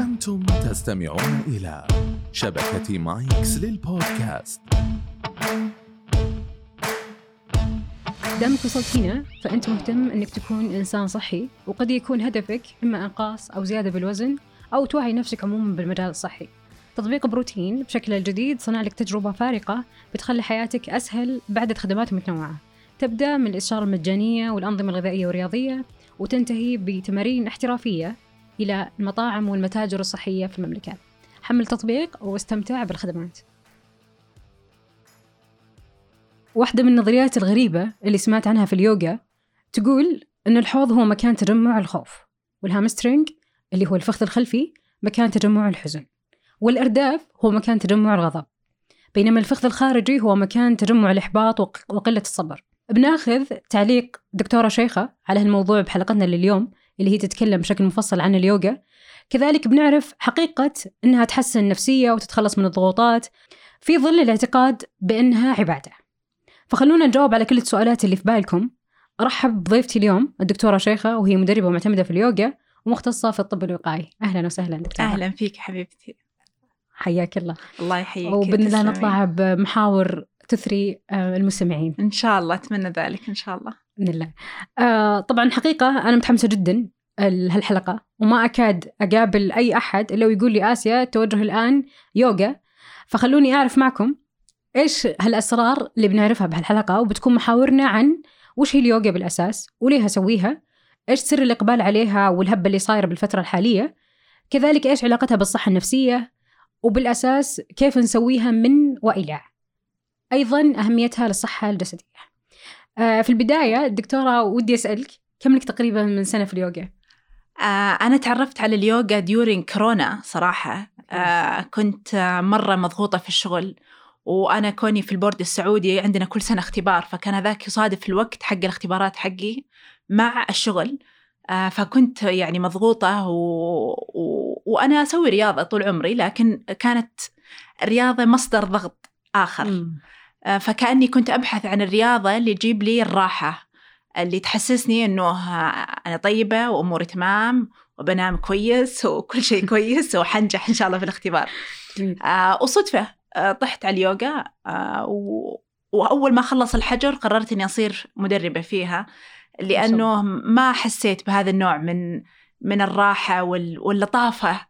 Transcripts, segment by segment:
أنتم تستمعون إلى شبكة مايكس للبودكاست. دامك وصلت هنا فأنت مهتم أنك تكون إنسان صحي وقد يكون هدفك إما إنقاص أو زيادة بالوزن أو توعي نفسك عموما بالمجال الصحي. تطبيق بروتين بشكله الجديد صنع لك تجربة فارقة بتخلي حياتك أسهل بعدد خدمات متنوعة تبدأ من الإشارة المجانية والأنظمة الغذائية والرياضية وتنتهي بتمارين احترافية إلى المطاعم والمتاجر الصحية في المملكة. حمل تطبيق واستمتع بالخدمات. واحدة من النظريات الغريبة اللي سمعت عنها في اليوغا تقول أن الحوض هو مكان تجمع الخوف والهامسترينج اللي هو الفخذ الخلفي مكان تجمع الحزن والأرداف هو مكان تجمع الغضب. بينما الفخذ الخارجي هو مكان تجمع الإحباط وقلة الصبر. بناخذ تعليق دكتورة شيخة على هالموضوع بحلقتنا لليوم. اللي هي تتكلم بشكل مفصل عن اليوغا. كذلك بنعرف حقيقة أنها تحسن النفسية وتتخلص من الضغوطات في ظل الاعتقاد بأنها عبادة. فخلونا نجاوب على كل السؤالات اللي في بالكم. أرحب بضيفتي اليوم الدكتورة شيخة وهي مدربة معتمدة في اليوغا ومختصة في الطب الوقائي. أهلا وسهلا دكتورة. أهلا فيك حبيبتي. حياك الله. الله يحييك وبإذن الله نطلع بمحاور تثري آه، المستمعين. إن شاء الله أتمنى ذلك إن شاء الله. بإذن الله. آه طبعا حقيقة أنا متحمسة جدا لهالحلقة وما أكاد أقابل أي أحد إلا ويقول لي آسيا توجه الآن يوغا. فخلوني أعرف معكم إيش هالأسرار اللي بنعرفها بهالحلقة وبتكون محاورنا عن وش هي اليوغا بالأساس وليه أسويها إيش سر الإقبال عليها والهبة اللي صايرة بالفترة الحالية كذلك إيش علاقتها بالصحة النفسية وبالأساس كيف نسويها من وإلى. أيضا أهميتها للصحة الجسدية. آه في البداية الدكتورة ودي أسألك كم لك تقريبا من سنة في اليوغا؟ آه أنا تعرفت على اليوغا ديورين كورونا صراحة. آه كنت مرة مضغوطة في الشغل وأنا كوني في البورد السعودي عندنا كل سنة اختبار فكان ذاك يصادف الوقت حق الاختبارات حقي مع الشغل. فكنت يعني مضغوطة و... و... وأنا أسوي رياضة طول عمري لكن كانت الرياضة مصدر ضغط آخر. آه فكأني كنت أبحث عن الرياضة اللي تجيب لي الراحة اللي تحسسني إنه أنا طيبة وأموري تمام وبنام كويس وكل شيء كويس وحنجح إن شاء الله في الاختبار آه وصدفة آه طحت على اليوغا آه. وأول ما خلص الحجر قررت إني أصير مدربة فيها لأنه ما حسيت بهذا النوع من من الراحة واللطافة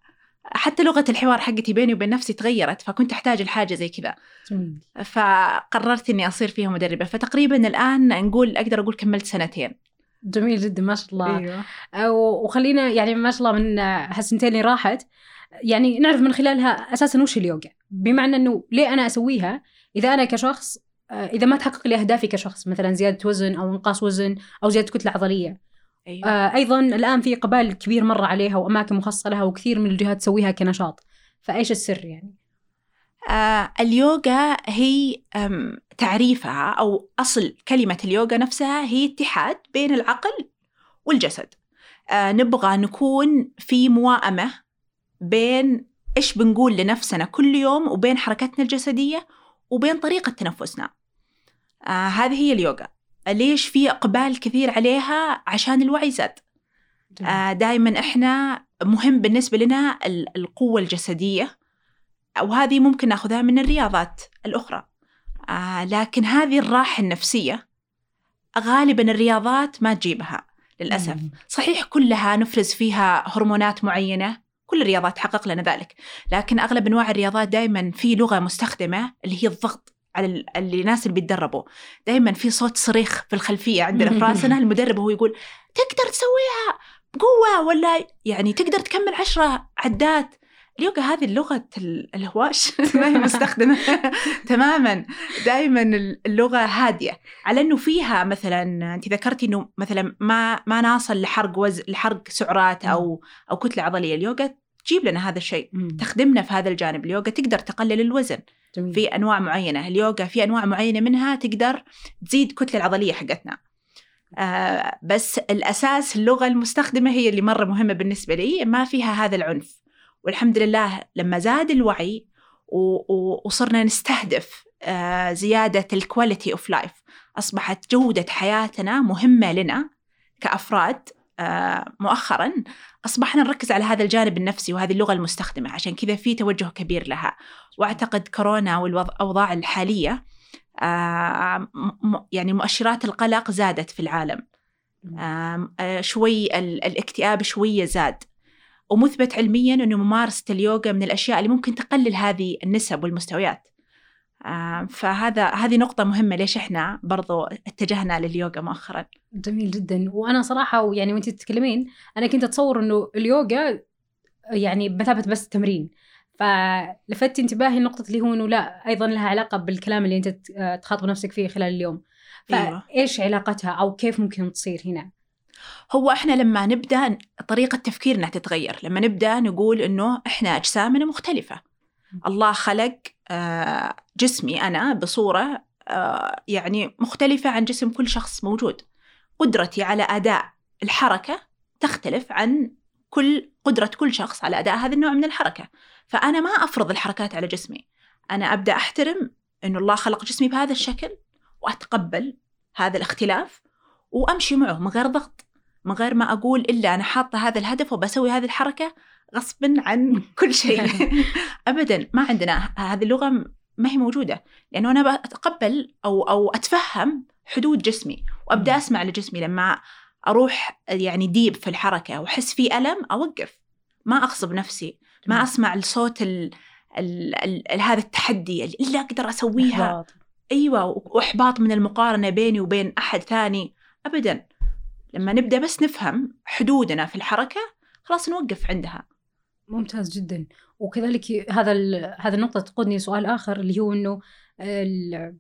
حتى لغة الحوار حقتي بيني وبين نفسي تغيرت فكنت أحتاج لحاجة زي كذا. فقررت إني أصير فيها مدربة. فتقريبا الآن نقول أقدر أقول كملت سنتين. جميل جدا ما شاء الله. أيوة. وخلينا يعني ما شاء الله من هالسنتين اللي راحت يعني نعرف من خلالها أساسا وش اليوغا. بمعنى إنه ليه أنا أسويها؟ إذا أنا كشخص إذا ما تحقق لي أهدافي كشخص مثلا زيادة وزن أو إنقاص وزن أو زيادة كتلة عضلية أيوة. آه أيضا الآن في إقبال كبير مره عليها وأماكن مخصصة لها وكثير من الجهات تسويها كنشاط. فإيش السر يعني؟ آه اليوغا هي تعريفها أو أصل كلمة اليوغا نفسها هي اتحاد بين العقل والجسد. آه نبغى نكون في موائمة بين إيش بنقول لنفسنا كل يوم وبين حركتنا الجسدية وبين طريقة تنفسنا. آه هذه هي اليوغا. ليش في إقبال كثير عليها عشان الوعي زاد؟ آه دائما إحنا مهم بالنسبة لنا القوة الجسدية وهذه ممكن نأخذها من الرياضات الأخرى. آه لكن هذه الراحة النفسية غالبا الرياضات ما تجيبها للأسف. صحيح كلها نفرز فيها هرمونات معينة كل الرياضات تحقق لنا ذلك لكن أغلب أنواع الرياضات دائما في لغة مستخدمة اللي هي الضغط. على الناس اللي بيتدربوا. دائما في صوت صريخ في الخلفية عندنا في راسنا المدرب هو يقول تقدر تسويها بقوة ولا يعني تقدر تكمل عشرة عدات. اليوغا هذه لغة الهواش ما هي مستخدمة. تماما. دائما اللغة هادية. على إنه فيها مثلا أنت ذكرتي إنه مثلا ما ما نصل لحرق وز لحرق سعرات أو أو كتلة عضلية. اليوغا تجيب لنا هذا الشيء. تخدمنا في هذا الجانب. اليوغا تقدر تقلل الوزن. جميل. في أنواع معينة. اليوغا في أنواع معينة منها تقدر تزيد كتلة العضلية حقتنا. آه بس الأساس اللغة المستخدمة هي اللي مرة مهمة بالنسبة لي ما فيها هذا العنف. والحمد لله لما زاد الوعي وصرنا نستهدف آه زيادة ال quality of life أصبحت جودة حياتنا مهمة لنا كأفراد. مؤخرا أصبحنا نركز على هذا الجانب النفسي وهذه اللغة المستخدمة عشان كذا في توجه كبير لها. وأعتقد كورونا والأوضاع الحالية آه، يعني مؤشرات القلق زادت في العالم. آه، شوي ال- الاكتئاب شوية زاد. ومثبت علميا أنه ممارسة اليوغا من الأشياء اللي ممكن تقلل هذه النسب والمستويات. فهذا هذه نقطة مهمة ليش إحنا برضو اتجهنا لليوغا مؤخرا. جميل جدا. وأنا صراحة ويعني وانت تتكلمين أنا كنت أتصور إنه اليوغا يعني بمثابه بس تمرين. فلفت انتباهي النقطة اللي هو إنه لا أيضا لها علاقة بالكلام اللي أنت تخاطب نفسك فيه خلال اليوم. أيوة. فإيش علاقتها أو كيف ممكن تصير هنا؟ هو إحنا لما نبدأ طريقة تفكيرنا تتغير. لما نبدأ نقول إنه إحنا أجسامنا مختلفة. الله خلق آه، جسمي أنا بصورة آه، يعني مختلفة عن جسم كل شخص موجود. قدرتي على أداء الحركة تختلف عن كل قدرة كل شخص على أداء هذا النوع من الحركة. فأنا ما أفرض الحركات على جسمي. أنا أبدأ أحترم إنه الله خلق جسمي بهذا الشكل وأتقبل هذا الاختلاف وأمشي معه من غير ضغط من غير ما أقول إلا أنا حاطة هذا الهدف وبسوي هذه الحركة غصبا عن كل شيء. ابدا ما عندنا هذه اللغة ما هي موجودة. لأنه أنا بتقبل أو أو أتفهم حدود جسمي وأبدأ. أسمع لجسمي لما أروح يعني ديب في الحركة واحس في ألم أوقف. ما أغصب نفسي. ما أسمع الصوت ال ال ال ال هذا التحدي اللي أقدر أسويها. إحباط. أيوه وإحباط من المقارنة بيني وبين أحد ثاني. ابدا لما نبدأ بس نفهم حدودنا في الحركة خلاص نوقف عندها. ممتاز جدا. وكذلك هذا ال- هذه النقطة تقودني سؤال آخر اللي هو إنه ال-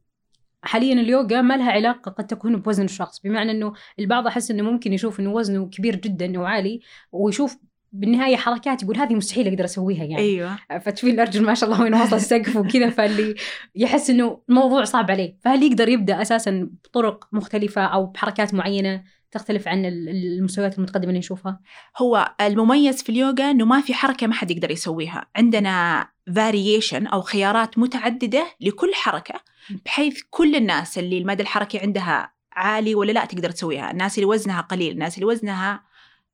حاليا اليوغا ما لها علاقة قد تكون بوزن الشخص. بمعنى إنه البعض أحس إنه ممكن يشوف إنه وزنه كبير جدا وعالي ويشوف بالنهاية حركات يقول هذه مستحيل أقدر أسويها يعني. أيوه. فتشوفي الأرجل ما شاء الله وين واصل السقف وكذا فاللي يحس إنه الموضوع صعب عليه. فهل يقدر يبدأ أساسا بطرق مختلفة أو بحركات معينة؟ تختلف عن ال- المستويات المتقدمة اللي نشوفها؟ هو المميز في اليوغا إنه ما في حركة ما حد يقدر يسويها. عندنا فاريشن أو خيارات متعددة لكل حركة بحيث كل الناس اللي المدى الحركي عندها عالي ولا لا تقدر تسويها. الناس اللي وزنها قليل الناس اللي وزنها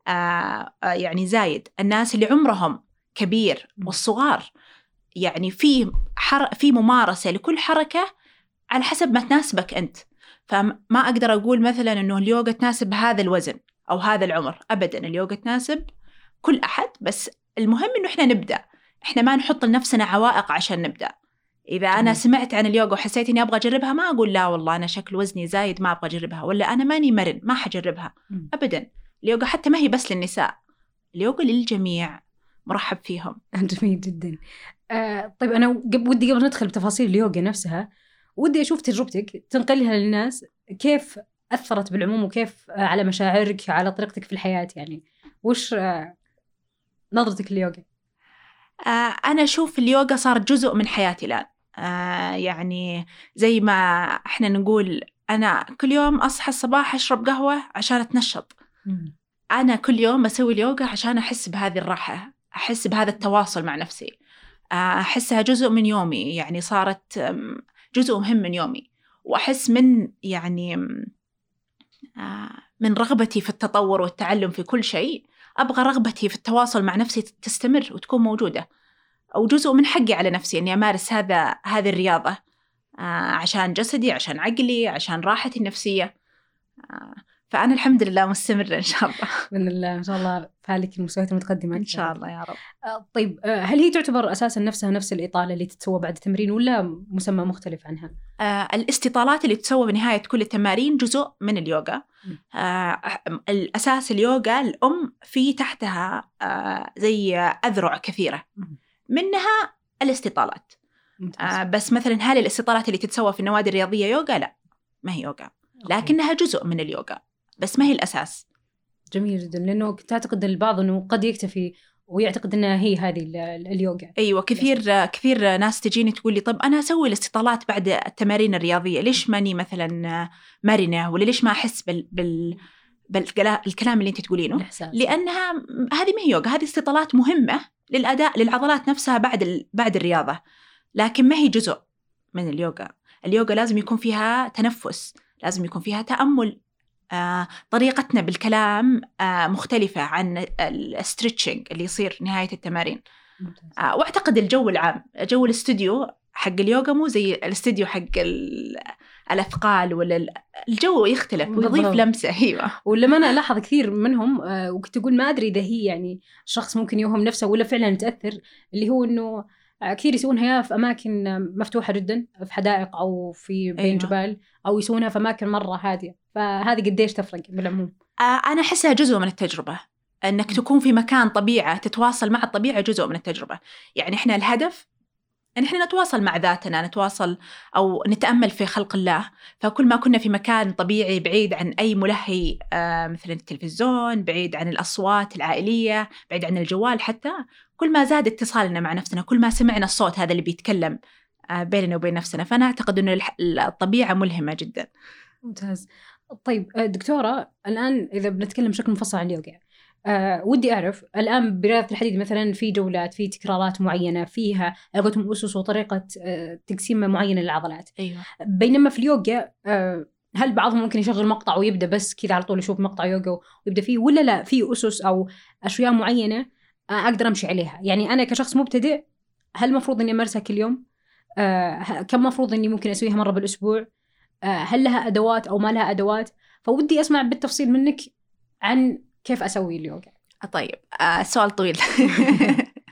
آه آه يعني زايد. الناس اللي عمرهم كبير. والصغار يعني في حر... في ممارسة لكل حركة على حسب ما تناسبك أنت. فما أقدر أقول مثلا إنه اليوغا تناسب هذا الوزن أو هذا العمر ابدا اليوغا تناسب كل أحد بس المهم إنه إحنا نبدأ. إحنا ما نحط لنفسنا عوائق عشان نبدأ. إذا أنا. سمعت عن اليوغا وحسيت إني أبغى أجربها ما أقول لا والله أنا شكل وزني زايد ما أبغى أجربها ولا أنا ماني مرن ما حجربها. ابدا. اليوغا حتى ما هي بس للنساء. اليوغا للجميع مرحب فيهم. جميل جدا. آه طيب أنا ودي قبل ندخل بتفاصيل اليوغا نفسها ودي أشوف تجربتك تنقلها للناس كيف أثرت بالعموم وكيف آه على مشاعرك على طريقتك في الحياة يعني. وش آه نظرتك لليوغا؟ آه، أنا أشوف اليوغا صارت جزء من حياتي الآن. آه، يعني زي ما إحنا نقول أنا كل يوم أصحى الصباح أشرب قهوة عشان أتنشط. أنا كل يوم بسوي اليوغا عشان أحس بهذه الراحة أحس بهذا التواصل مع نفسي. أحسها جزء من يومي. يعني صارت جزء مهم من يومي. وأحس من يعني آه، من رغبتي في التطور والتعلم في كل شيء أبغى رغبتي في التواصل مع نفسي تستمر وتكون موجودة. أو جزء من حقي على نفسي إني أمارس هذا هذه الرياضة آه، عشان جسدي عشان عقلي عشان راحتي النفسية. آه، فأنا الحمد لله مستمرة إن شاء الله بإذن الله إن شاء الله فالك المستويات المتقدمة إن شاء الله يا رب آه طيب آه هل هي تعتبر أساسا نفسها نفس الإطالة اللي تتسوى بعد التمرين ولا مسمى مختلف عنها؟ آه، الاستطالات اللي تسوى بنهاية كل التمارين جزء من اليوغا. آه، الأساس اليوغا الأم في تحتها آه، زي أذرع كثيرة. منها الاستطالات. آه، بس مثلا هل الاستطالات اللي تتسوى في النوادي الرياضية يوغا؟ لا ما هي يوغا. لكنها جزء من اليوغا بس ما هي الأساس. جميل جدا لأنه كنت اعتقد البعض إنه قد يكتفي ويعتقد إنها هي هذه ال- ال- اليوغا. أيوه كثير كثير ناس تجيني تقول لي طب أنا أسوي الاستطالات بعد التمارين الرياضية ليش ماني مثلا مرنة؟ ولا ليش ما أحس بال بال بالكلام اللي أنت تقولينه؟ الإحساس. لأنها هذه ما هي يوغا هذه استطالات مهمة للاداء للعضلات نفسها بعد ال... بعد الرياضة لكن ما هي جزء من اليوغا. اليوغا لازم يكون فيها تنفس لازم يكون فيها تأمل. طريقتنا بالكلام آه، مختلفة عن ال stretching اللي يصير نهاية التمارين ممتاز. آه، واعتقد الجو العام جو الاستوديو حق اليوغا مو زي الاستوديو حق ال- الأثقال ولا ال- الجو يختلف ويضيف. لمسة أيوه ولما أنا ألاحظ كثير منهم آه، وكنت أقول ما أدري إذا هي يعني شخص ممكن يوهم نفسه ولا فعلا تاثر اللي هو إنه آه، كثير يسوونها في أماكن مفتوحة جدا في حدائق أو في بين أيوة. جبال أو يسوونها في أماكن مرة هادية. فهذه قديش تفرق بالعموم؟ آه، أنا أحسها جزء من التجربة. أنك تكون في مكان طبيعة تتواصل مع الطبيعة جزء من التجربة. يعني إحنا الهدف إن إحنا نتواصل مع ذاتنا نتواصل أو نتأمل في خلق الله. فكل ما كنا في مكان طبيعي بعيد عن أي ملهي آه، مثلا التلفزيون بعيد عن الأصوات العائلية بعيد عن الجوال حتى كل ما زاد اتصالنا مع نفسنا كل ما سمعنا الصوت هذا اللي بيتكلم آه، بيننا وبين نفسنا. فأنا أعتقد إنه الطبيعة ملهمة جدا. ممتاز. طيب آه، دكتورة الآن إذا بنتكلم بشكل مفصل عن اليوغا آه ودي أعرف الآن برياضة الحديد مثلا في جولات في تكرارات معينة فيها على أسس وطريقة آه تقسيم معينة للعضلات. أيوه. بينما في اليوغا آه هل بعضهم ممكن يشغل مقطع ويبدأ بس كذا على طول يشوف مقطع يوغا ويبدأ فيه ولا لا في أسس أو أشياء معينة آه، أقدر أمشي عليها؟ يعني أنا كشخص مبتدئ هل المفروض إني أمارسها كل يوم؟ آه كم مفروض إني ممكن أسويها مرة بالأسبوع؟ آه هل لها أدوات أو ما لها أدوات؟ فودي أسمع بالتفصيل منك عن كيف أسوي اليوغا؟ طيب آه السؤال طويل.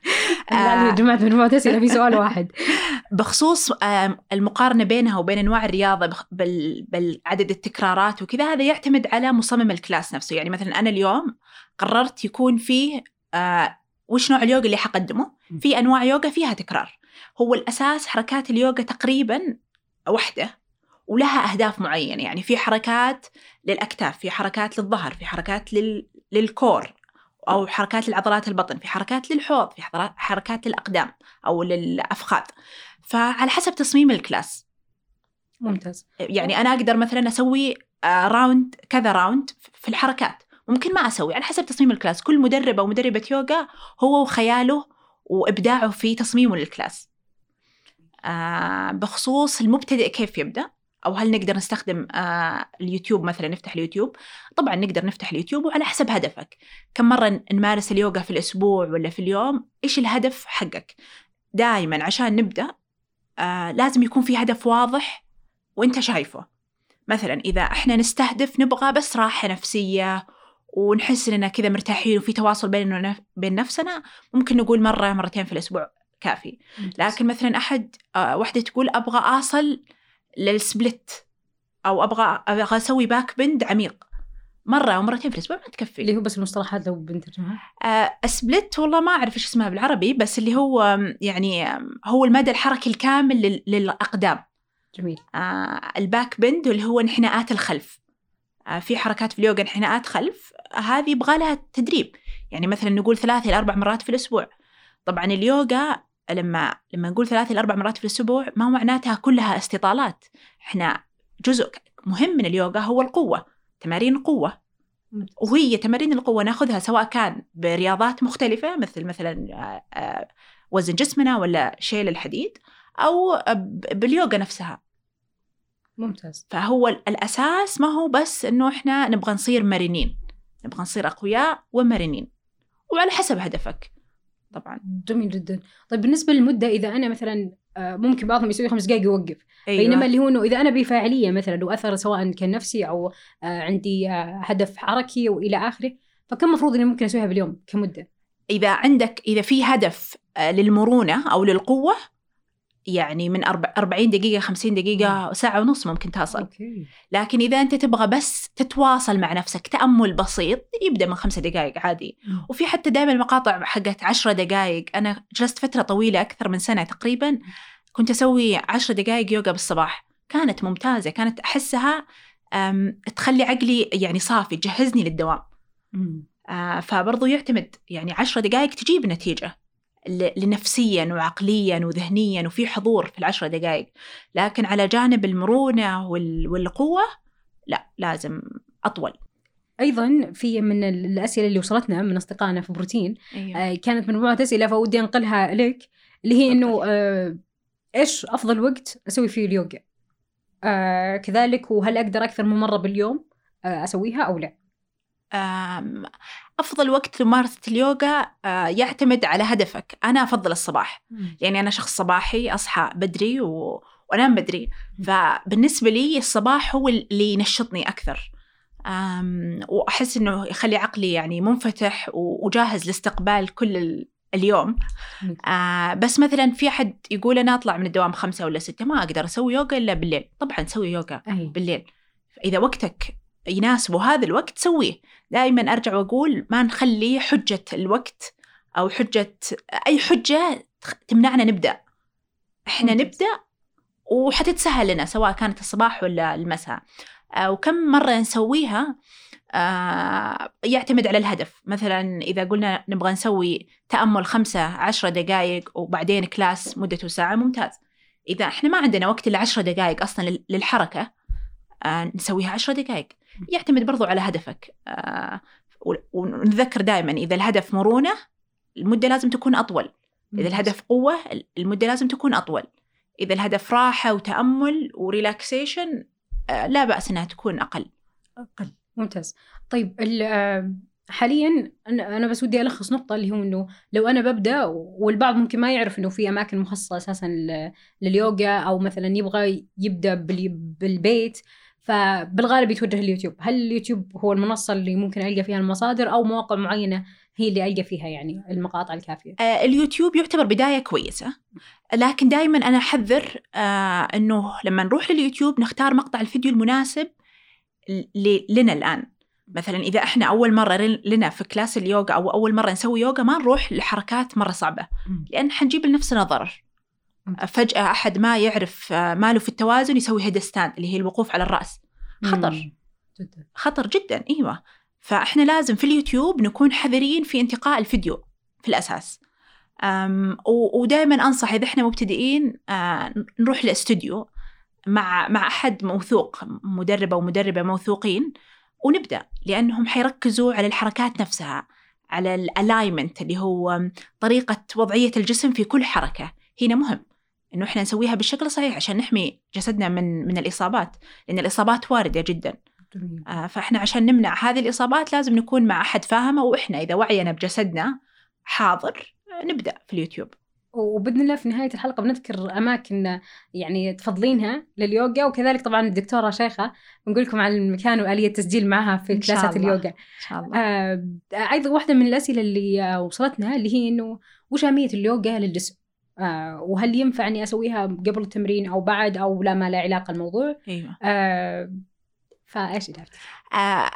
آه. جمعت مجموعه اسئله في سؤال واحد. بخصوص آم، المقارنة بينها وبين أنواع الرياضة بخ- بال- بالعدد التكرارات وكذا هذا يعتمد على مصمم الكلاس نفسه. يعني مثلا أنا اليوم قررت يكون فيه آه، وش نوع اليوغا اللي حقدمه. في أنواع يوغا فيها تكرار. هو الأساس حركات اليوغا تقريبا واحدة ولها أهداف معينة. يعني في حركات للأكتاف في حركات للظهر في حركات لل... للكور أو حركات لعضلات البطن في حركات للحوض في حركات للأقدام أو للأفخاذ فعلى حسب تصميم ال class. ممتاز. يعني أنا أقدر مثلا أسوي آه، round كذا round في الحركات. ممكن ما أسوي على حسب تصميم الكلاس. كل مدرب أو مدربة يوغا هو وخياله وإبداعه في تصميمه لل class. آه، بخصوص المبتدئ كيف يبدأ. أو هل نقدر نستخدم آه، اليوتيوب مثلا نفتح اليوتيوب؟ طبعا نقدر نفتح اليوتيوب وعلى حسب هدفك. كم مرة نمارس اليوغا في الأسبوع ولا في اليوم إيش الهدف حقك؟ دائما عشان نبدأ آه لازم يكون في هدف واضح وأنت شايفه. مثلا إذا إحنا نستهدف نبغى بس راحة نفسية ونحس إننا كذا مرتاحين وفي تواصل بيننا بين نفسنا ممكن نقول مرة مرتين في الأسبوع كافي. لكن مثلا أحد آه واحدة تقول أبغى أصل لل split. أو أبغى أبغى أسوي back bend عميق. مرة أو مرتين في الأسبوع ما تكفي. اللي هو بس المصطلحات لو بنترجمها آه، split والله ما أعرف إيش اسمها بالعربي بس اللي هو يعني هو المدى الحركي الكامل لل- للأقدام. جميل. آه، ال back bend اللي هو انحناءات الخلف. آه، في حركات في اليوغا انحناءات خلف. آه، هذه يبغى لها تدريب. يعني مثلا نقول ثلاث إلى أربع مرات في الأسبوع. طبعا اليوغا لما لما نقول ثلاث إلى أربع مرات في الأسبوع ما معناتها كلها استطالات. إحنا جزء مهم من اليوغا هو القوة تمارين قوة وهي تمارين القوة ناخذها سواء كان برياضات مختلفة مثل مثلا آه، آه، وزن جسمنا ولا شيل الحديد أو ب- باليوغا نفسها. ممتاز. فهو ال- الأساس ما هو بس إنه إحنا نبغى نصير مرنين. نبغى نصير أقوياء ومرنين. وعلى حسب هدفك. طبعا جميل جدا طيب بالنسبة للمدة إذا أنا مثلا آه، ممكن بعضهم يسوي خمس دقائق يوقف أيوة. بينما اللي هو إنه إذا أنا بفاعلية مثلا واثر سواء كان نفسي أو آه، عندي آه، هدف حركي وإلى آخره فكم مفروض إني ممكن أسويها باليوم كمدة؟ إذا عندك إذا في هدف للمرونة أو للقوة يعني من أربع- 40 دقيقة 50 دقيقة ساعة ونص ممكن تصل. لكن إذا أنت تبغى بس تتواصل مع نفسك تأمل بسيط يبدأ من خمسة دقائق عادي. وفي حتى دائما المقاطع حقت عشرة دقائق. أنا جلست فترة طويلة أكثر من سنة تقريبا. كنت أسوي عشرة دقائق يوغا بالصباح. كانت ممتازة. كانت أحسها تخلي عقلي يعني صافي تجهزني للدوام. آه، فبرضو يعتمد يعني عشرة دقائق تجيب نتيجة. لنفسيا وعقليا وذهنيا وفي حضور في العشرة دقائق لكن على جانب المرونة وال- والقوة لا لازم أطول أيضا في من ال- الأسئلة اللي وصلتنا من أصدقائنا في بروتين أيوة. آه، كانت مجموعه أسئلة فودي أنقلها لك اللي هي إنه آه، إيش أفضل وقت أسوي فيه اليوغا؟ آه كذلك وهل أقدر أكثر من مرة باليوم؟ آه، أسويها أو لا أفضل وقت لممارسة اليوغا آه، يعتمد على هدفك. أنا أفضل الصباح. يعني أنا شخص صباحي أصحى بدري و... وأنام بدري. فبالنسبة لي الصباح هو اللي ينشطني أكثر. وأحس إنه يخلي عقلي يعني منفتح. وجاهز لاستقبال كل ال... اليوم. آه بس مثلا في أحد يقول أنا أطلع من الدوام خمسة ولا ستة ما أقدر أسوي يوغا إلا بالليل. طبعا سوي يوغا أي. بالليل. إذا وقتك يناسبه هذا الوقت سويه دائما أرجع وأقول ما نخلي حجة الوقت أو حجة أي حجة تمنعنا نبدأ. إحنا. نبدأ وحتتسهل لنا سواء كانت الصباح ولا المساء. آه، وكم مرة نسويها؟ آه، يعتمد على الهدف. مثلا إذا قلنا نبغى نسوي تأمل خمسة عشرة دقائق وبعدين كلاس مدته ساعة ممتاز. إذا إحنا ما عندنا وقت إلا عشرة دقائق أصلا لل- للحركة آه، نسويها عشرة دقائق يعتمد برضو على هدفك. آه، ونذكر دائما إذا الهدف مرونة المدة لازم تكون أطول. إذا الهدف قوة المدة لازم تكون أطول. إذا الهدف راحة وتأمل وريلاكسيشن آه، لا بأس إنها تكون أقل. أقل. ممتاز. طيب آه، حاليا أنا أنا بس ودي ألخص نقطة اللي هو إنه لو أنا ببدأ والبعض ممكن ما يعرف إنه في أماكن مخصصة أساسا لليوغا أو مثلا يبغى يبدأ بال- بالبيت فبالغالب يتوجه لليوتيوب. هل اليوتيوب هو المنصة اللي ممكن ألقى فيها المصادر أو مواقع معينة هي اللي ألقى فيها يعني المقاطع الكافية؟ آه، اليوتيوب يعتبر بداية كويسة لكن دائما أنا أحذر آه، أنه لما نروح لليوتيوب نختار مقطع الفيديو المناسب ل- لنا الآن. مثلا إذا إحنا أول مرة ل- لنا في class اليوغا أو أول مرة نسوي يوغا ما نروح لحركات مرة صعبة لأن حنجيب لنفسنا ضرر. فجأة أحد ما يعرف آه، ماله في التوازن يسوي head stand اللي هي الوقوف على الرأس. خطر. جدا. خطر جدا إيوه. فإحنا لازم في اليوتيوب نكون حذرين في انتقاء الفيديو في الأساس. أم ودائما أنصح إذا إحنا مبتدئين آه، نروح لاستوديو مع مع أحد موثوق مدرب أو مدربه موثوقين ونبدأ لأنهم حيركزوا على الحركات نفسها على ال alignment اللي هو طريقة وضعية الجسم في كل حركة. هنا مهم. إنه إحنا نسويها بالشكل الصحيح عشان نحمي جسدنا من من الإصابات لأن الإصابات واردة جدا. آه، فإحنا عشان نمنع هذه الإصابات لازم نكون مع أحد فاهمه وإحنا إذا وعينا بجسدنا حاضر آه، نبدأ في اليوتيوب. وبإذن الله في نهاية الحلقة بنذكر أماكن يعني تفضلينها لليوغا وكذلك طبعا الدكتورة شيخة بنقول لكم على المكان وآلية التسجيل معها في كلاسات. اليوغا. إن شاء الله. آه أيضا واحدة من الأسئلة اللي آه، وصلتنا اللي هي إنه وش أهمية اليوغا للجسم؟ آه وهل ينفع أني أسويها قبل التمرين أو بعد أو لا ما لا علاقة الموضوع أيوة آه فإيش إجابتك؟ آه،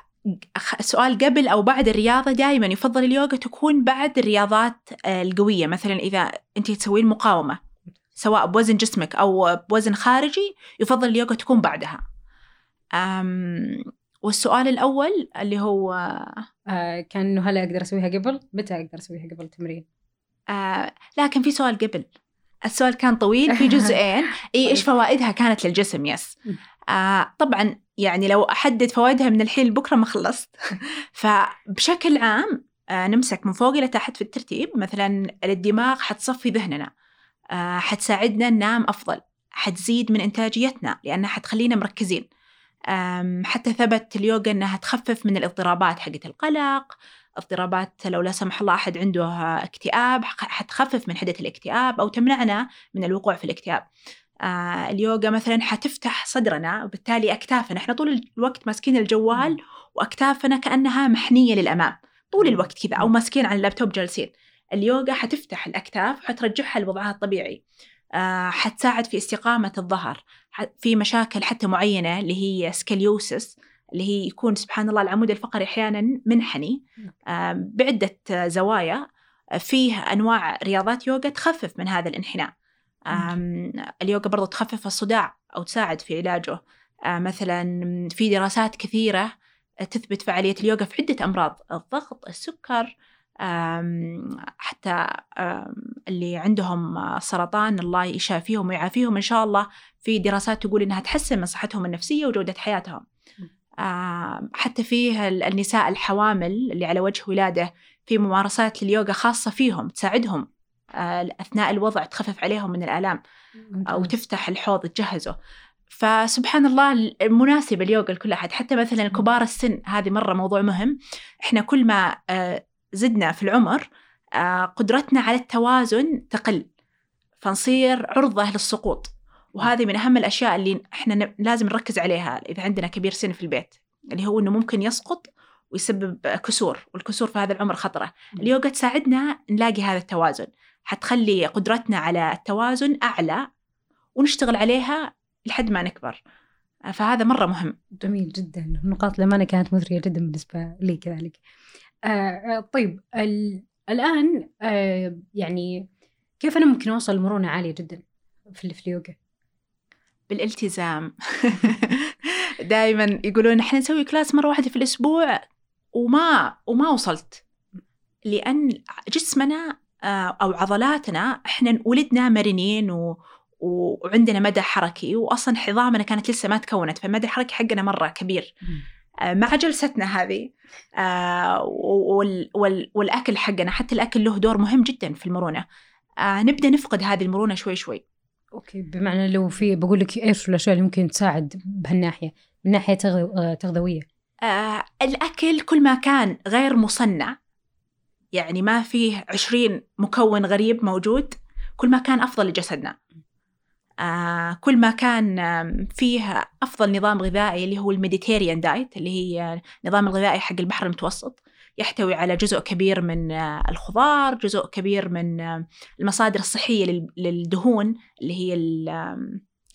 سؤال قبل أو بعد الرياضة دائما يفضل اليوغا تكون بعد الرياضات آه، القوية مثلا إذا أنت تسوين مقاومة سواء بوزن جسمك أو بوزن خارجي يفضل اليوغا تكون بعدها أم والسؤال الأول اللي هو آه كان إنه هل أقدر أسويها قبل؟ متى أقدر أسويها قبل التمرين؟ آه لكن في سؤال قبل. السؤال كان طويل في جزئين. إي إيش فوائدها كانت للجسم؟ يس. آه طبعا يعني لو أحدد فوائدها من الحين لبكرة ما خلصت. فبشكل عام آه نمسك من فوق إلى تحت في الترتيب. مثلا الدماغ حتصفي ذهننا. آه حتساعدنا ننام أفضل. حتزيد من إنتاجيتنا لأنها حتخلينا مركزين. حتى ثبت اليوغا إنها تخفف من الاضطرابات حقت القلق. اضطرابات لو لا سمح الله أحد عنده اكتئاب حتخفف من حدة الاكتئاب أو تمنعنا من الوقوع في الاكتئاب. آه اليوغا مثلا حتفتح صدرنا وبالتالي أكتافنا إحنا طول الوقت ماسكين الجوال وأكتافنا كأنها محنية للأمام طول الوقت كذا أو ماسكين على اللابتوب جالسين. اليوغا حتفتح الأكتاف وحترجعها لوضعها الطبيعي. آه حتساعد في استقامة الظهر في مشاكل حتى معينة اللي هي سكليوسس اللي هي يكون سبحان الله العمود الفقري أحيانا منحني. بعده آه، زوايا آه، فيه أنواع رياضات يوغا تخفف من هذا الانحناء. آم، اليوغا برضو تخفف الصداع أو تساعد في علاجه. آه، مثلا في دراسات كثيرة تثبت فعالية اليوغا في عدة أمراض الضغط السكر حتى اللي عندهم سرطان الله يشافيهم ويعافيهم إن شاء الله. في دراسات تقول إنها تحسن من صحتهم النفسية وجودة حياتهم. آم، حتى فيه ال- النساء الحوامل اللي على وجه ولاده في ممارسات لليوغا خاصة فيهم تساعدهم آه، أثناء الوضع تخفف عليهم من الآلام أو تفتح الحوض تجهزه. فسبحان الله المناسبة اليوغا لكل أحد حتى مثلا كبار السن هذه مرة موضوع مهم. إحنا كل ما آه، زدنا في العمر آه، قدرتنا على التوازن تقل فنصير عرضة للسقوط. وهذه من أهم الأشياء اللي إحنا ن- لازم نركز عليها إذا عندنا كبير سن في البيت اللي هو إنه ممكن يسقط ويسبب كسور والكسور في هذا العمر خطرة. اليوغا تساعدنا نلاقي هذا التوازن. حتخلي قدرتنا على التوازن أعلى ونشتغل عليها لحد ما نكبر. فهذا مرة مهم. جميل جدا. النقاط للأمانة كانت مثرية جدا بالنسبة لي كذلك. آه آه، طيب ال- الآن آه يعني كيف أنا ممكن أوصل لمرونة عالية جدا في ال- في اليوغا؟ بالالتزام. دائما يقولون إحنا نسوي كلاس مرة واحدة في الأسبوع وما وما وصلت. لأن جسمنا آه، أو عضلاتنا إحنا ولدنا مرنين و وعندنا مدى حركي واصلا عظامنا كانت لسه ما تكونت فالمدى الحركي حقنا مرة كبير. آه، مع جلستنا هذه آه، وال وال والأكل حقنا حتى الأكل له دور مهم جدا في المرونة. نبدأ نفقد هذه المرونة شوي شوي. أوكي بمعنى لو في بقول لك إيش الأشياء اللي ممكن تساعد بهالناحية؟ من ناحية تغذو- تغذوية. آه، الأكل كل ما كان غير مصنع يعني ما فيه عشرين مكون غريب موجود كل ما كان أفضل لجسدنا. آه، كل ما كان فيه أفضل نظام غذائي اللي هو ال Mediterranean diet اللي هي النظام الغذائي حق البحر المتوسط. يحتوي على جزء كبير من آه، الخضار جزء كبير من آه، المصادر الصحية لل- للدهون اللي هي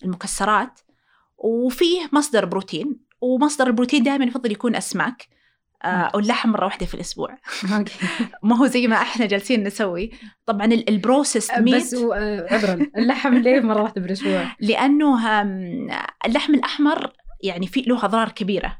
المكسرات. وفيه مصدر بروتين ومصدر البروتين دائما يفضل يكون أسماك آه، أو اللحم مرة واحدة في الأسبوع. ما هو زي ما إحنا جالسين نسوي. طبعا ال- ال processed meat. بس عذرا. اللحم ليه مرة واحدة بالأسبوع؟ لأنه اللحم الأحمر يعني في له أضرار كبيرة.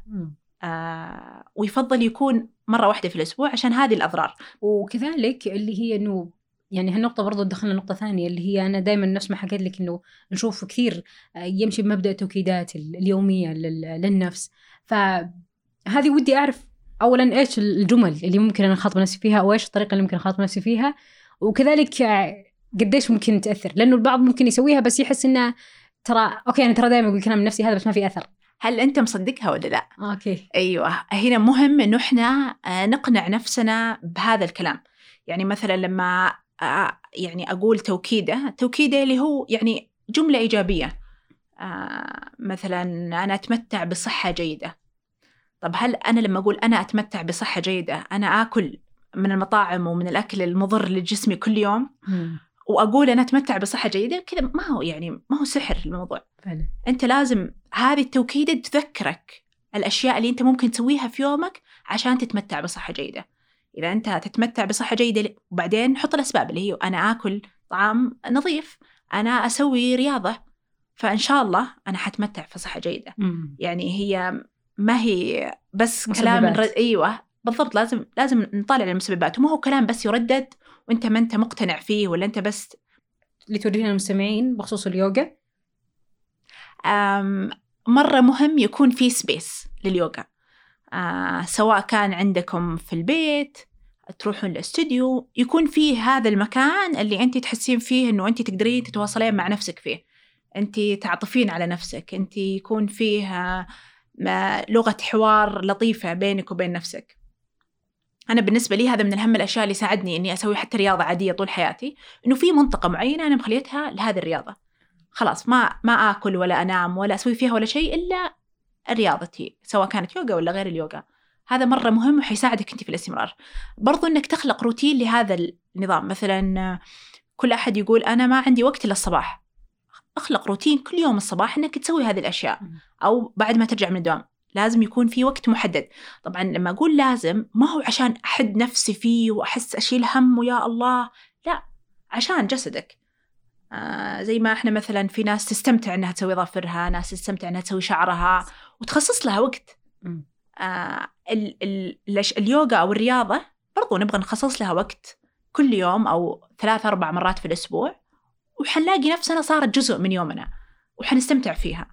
آه، ويفضل يكون مرة واحدة في الأسبوع عشان هذه الأضرار. وكذلك اللي هي إنه يعني هالنقطة برضو دخلنا نقطة ثانية اللي هي أنا دائما نفس ما حكيت لك إنه نشوف كثير آه، يمشي بمبدأ التوكيدات ال- اليومية لل- للنفس. فهذه ودي أعرف أولا إيش الجمل اللي ممكن أنا أخاطب نفسي فيها أو إيش الطريقة اللي ممكن أخاطب نفسي فيها. وكذلك آه، قديش ممكن تأثر؟ لأنه البعض ممكن يسويها بس يحس إنه ترى okay أنا ترى دائما أقول كلام نفسي هذا بس ما في أثر. هل أنت مصدقها ولا لا؟ okay. أيوه. هنا مهم إنه إحنا آه، نقنع نفسنا بهذا الكلام. يعني مثلا لما آه، يعني أقول توكيدة توكيدة اللي هو يعني جملة إيجابية. آه، مثلا أنا أتمتع بصحة جيدة. طب هل أنا لما أقول أنا أتمتع بصحة جيدة أنا آكل من المطاعم ومن الأكل المضر لجسمي كل يوم. وأقول أنا أتمتع بصحة جيدة؟ كذا ما هو يعني ما هو سحر الموضوع. فعلا أنت لازم هذه التوكيده تذكرك الأشياء اللي أنت ممكن تسويها في يومك عشان تتمتع بصحة جيدة إذا أنت تتمتع بصحة جيدة وبعدين حط الأسباب اللي هي أنا آكل طعام نظيف أنا أسوي رياضة فإن شاء الله أنا حتمتع في صحة جيدة مم. يعني هي ما هي بس مسببات. كلام نرد... أيوه بالضبط لازم لازم نطالع المسببات وما هو كلام بس يردد وأنت ما أنت مقتنع فيه ولا أنت بس اللي تورينا المستمعين بخصوص اليوغا مرة مهم يكون في سبيس لليوغا. آه، سواء كان عندكم في البيت تروحون الاستوديو يكون فيه هذا المكان اللي أنت تحسين فيه إنه أنت تقدرين تتواصلين مع نفسك فيه. أنت تعطفين على نفسك أنت يكون فيه ما- لغة حوار لطيفة بينك وبين نفسك. أنا بالنسبة لي هذا من أهم الأشياء اللي ساعدني إني أسوي حتى رياضة عادية طول حياتي إنه في منطقة معينة أنا مخليتها لهذه الرياضة. خلاص ما ما آكل ولا أنام ولا أسوي فيها ولا شيء إلا رياضتي سواء كانت يوغا ولا غير اليوغا. هذا مرة مهم وحيساعدك أنت في الاستمرار. برضو أنك تخلق روتين لهذا النظام. مثلا كل أحد يقول أنا ما عندي وقت إلا الصباح. اخلق روتين كل يوم الصباح إنك تسوي هذه الأشياء. مم. أو بعد ما ترجع من الدوام لازم يكون في وقت محدد. طبعا لما أقول لازم ما هو عشان أحد نفسي فيه وأحس أشيل هم ويا الله لا عشان جسدك. آه زي ما إحنا مثلا في ناس تستمتع إنها تسوي ظفرها ناس تستمتع إنها تسوي شعرها وتخصص لها وقت. آه ال ال اليوغا أو الرياضة برضو نبغى نخصص لها وقت كل يوم أو ثلاث أربع مرات في الأسبوع وحنلاقي نفسنا صارت جزء من يومنا وحنستمتع فيها.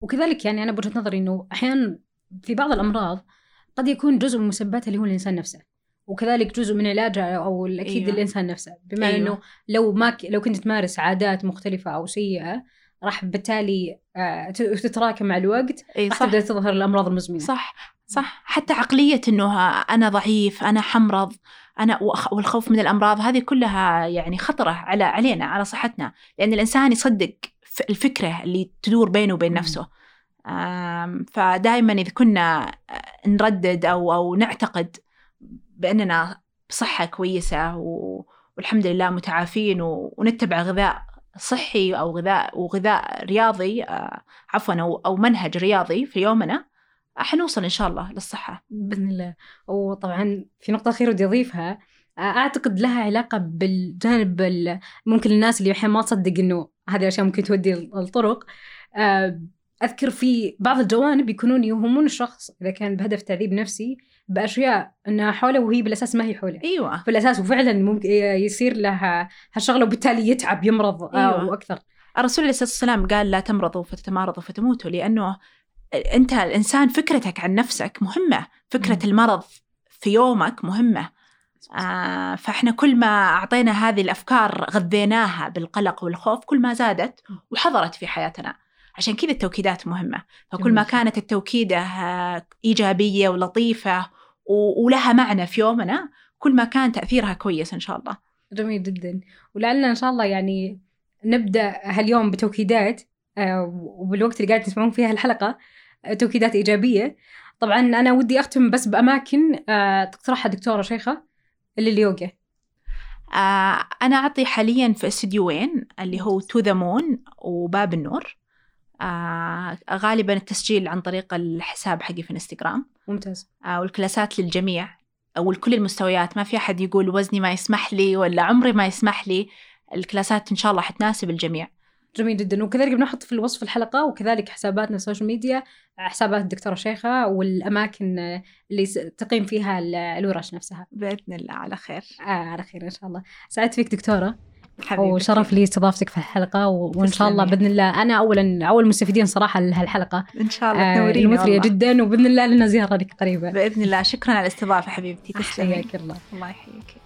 وكذلك يعني أنا بوجهة نظري إنه أحيانا في بعض الأمراض قد يكون جزء من مسبباتها اللي هو الإنسان نفسه. وكذلك جزء من علاجها أو الأكيد أيوة. الانسان نفسه بمعنى أيوة. إنه لو ما ك... لو كنت تمارس عادات مختلفة أو سيئة راح بالتالي آه، تتراكم مع الوقت إي راح تبدأ تظهر الأمراض المزمنة صح صح حتى عقلية إنه أنا ضعيف أنا حمرض أنا والخوف من الأمراض هذه كلها يعني خطرة على علينا على صحتنا لأن الإنسان يصدق الفكرة اللي تدور بينه وبين. نفسه فدائما إذا كنا آه، نردد أو أو نعتقد بأننا بصحة كويسة و- والحمد لله متعافين و- ونتبع غذاء صحي أو غذاء وغذاء رياضي آه، عفوا أو أو منهج رياضي في يومنا حنوصل إن شاء الله للصحة. بإذن الله. وطبعا في نقطة أخيرة ودي أضيفها آه، أعتقد لها علاقة بالجانب ال- ممكن الناس اللي أحيانا ما تصدق إنه هذه الأشياء ممكن تودي الطرق آه، أذكر في بعض الجوانب يكونون يوهمون الشخص إذا كان بهدف تعذيب نفسي باشياء إنها حولة وهي بالأساس ما هي حولة. أيوه. في الأساس وفعلا ممكن يصير له هالشغلة وبالتالي يتعب يمرض آه، أيوة. وأكثر. الرسول عليه الصلاة والسلام قال لا تمرضوا فتتمارضوا فتموتوا لأنه أنت الإنسان فكرتك عن نفسك مهمة فكرة مم. المرض في يومك مهمة. آه فإحنا كل ما أعطينا هذه الأفكار غذيناها بالقلق والخوف كل ما زادت وحضرت في حياتنا. عشان كذا التوكيدات مهمة. فكل ما. كانت التوكيدة آه، إيجابية ولطيفة و- ولها معنى في يومنا كل ما كان تأثيرها كويس إن شاء الله. جميل جدا. ولعلنا إن شاء الله يعني نبدأ هاليوم بتوكيدات آه، وبالوقت اللي قاعد تسمعون فيها الحلقة آه، توكيدات إيجابية. طبعا أنا ودي أختم بس بأماكن آه، تقترحها دكتورة شيخة لليوغا أنا أعطي حاليا في استديوين اللي هو To The Moon وباب النور. آه غالبا التسجيل عن طريق الحساب حقي في انستغرام ممتاز. آه وال classes للجميع أو لكل المستويات. ما في أحد يقول وزني ما يسمح لي ولا عمري ما يسمح لي. ال classes إن شاء الله حتناسب الجميع. جميل جدا. وكذلك بنحط في الوصف الحلقة وكذلك حساباتنا ال social media حسابات الدكتورة شيخة والأماكن اللي تقيم فيها ال- الورش نفسها. بإذن الله على خير. آه على خير إن شاء الله. سعدت فيك دكتورة. حبيبتي. وشرف لي استضافتك في الحلقة و- وإن شاء الله. بإذن الله. أنا اولا أول مستفيدين صراحة لهالحلقه إن شاء الله آه تنوريني المثرية. جدا وبإذن الله لنا زيارة لك قريبه بإذن الله. شكرا على الاستضافة حبيبتي. تسلمي. حياك الله. الله يحييك.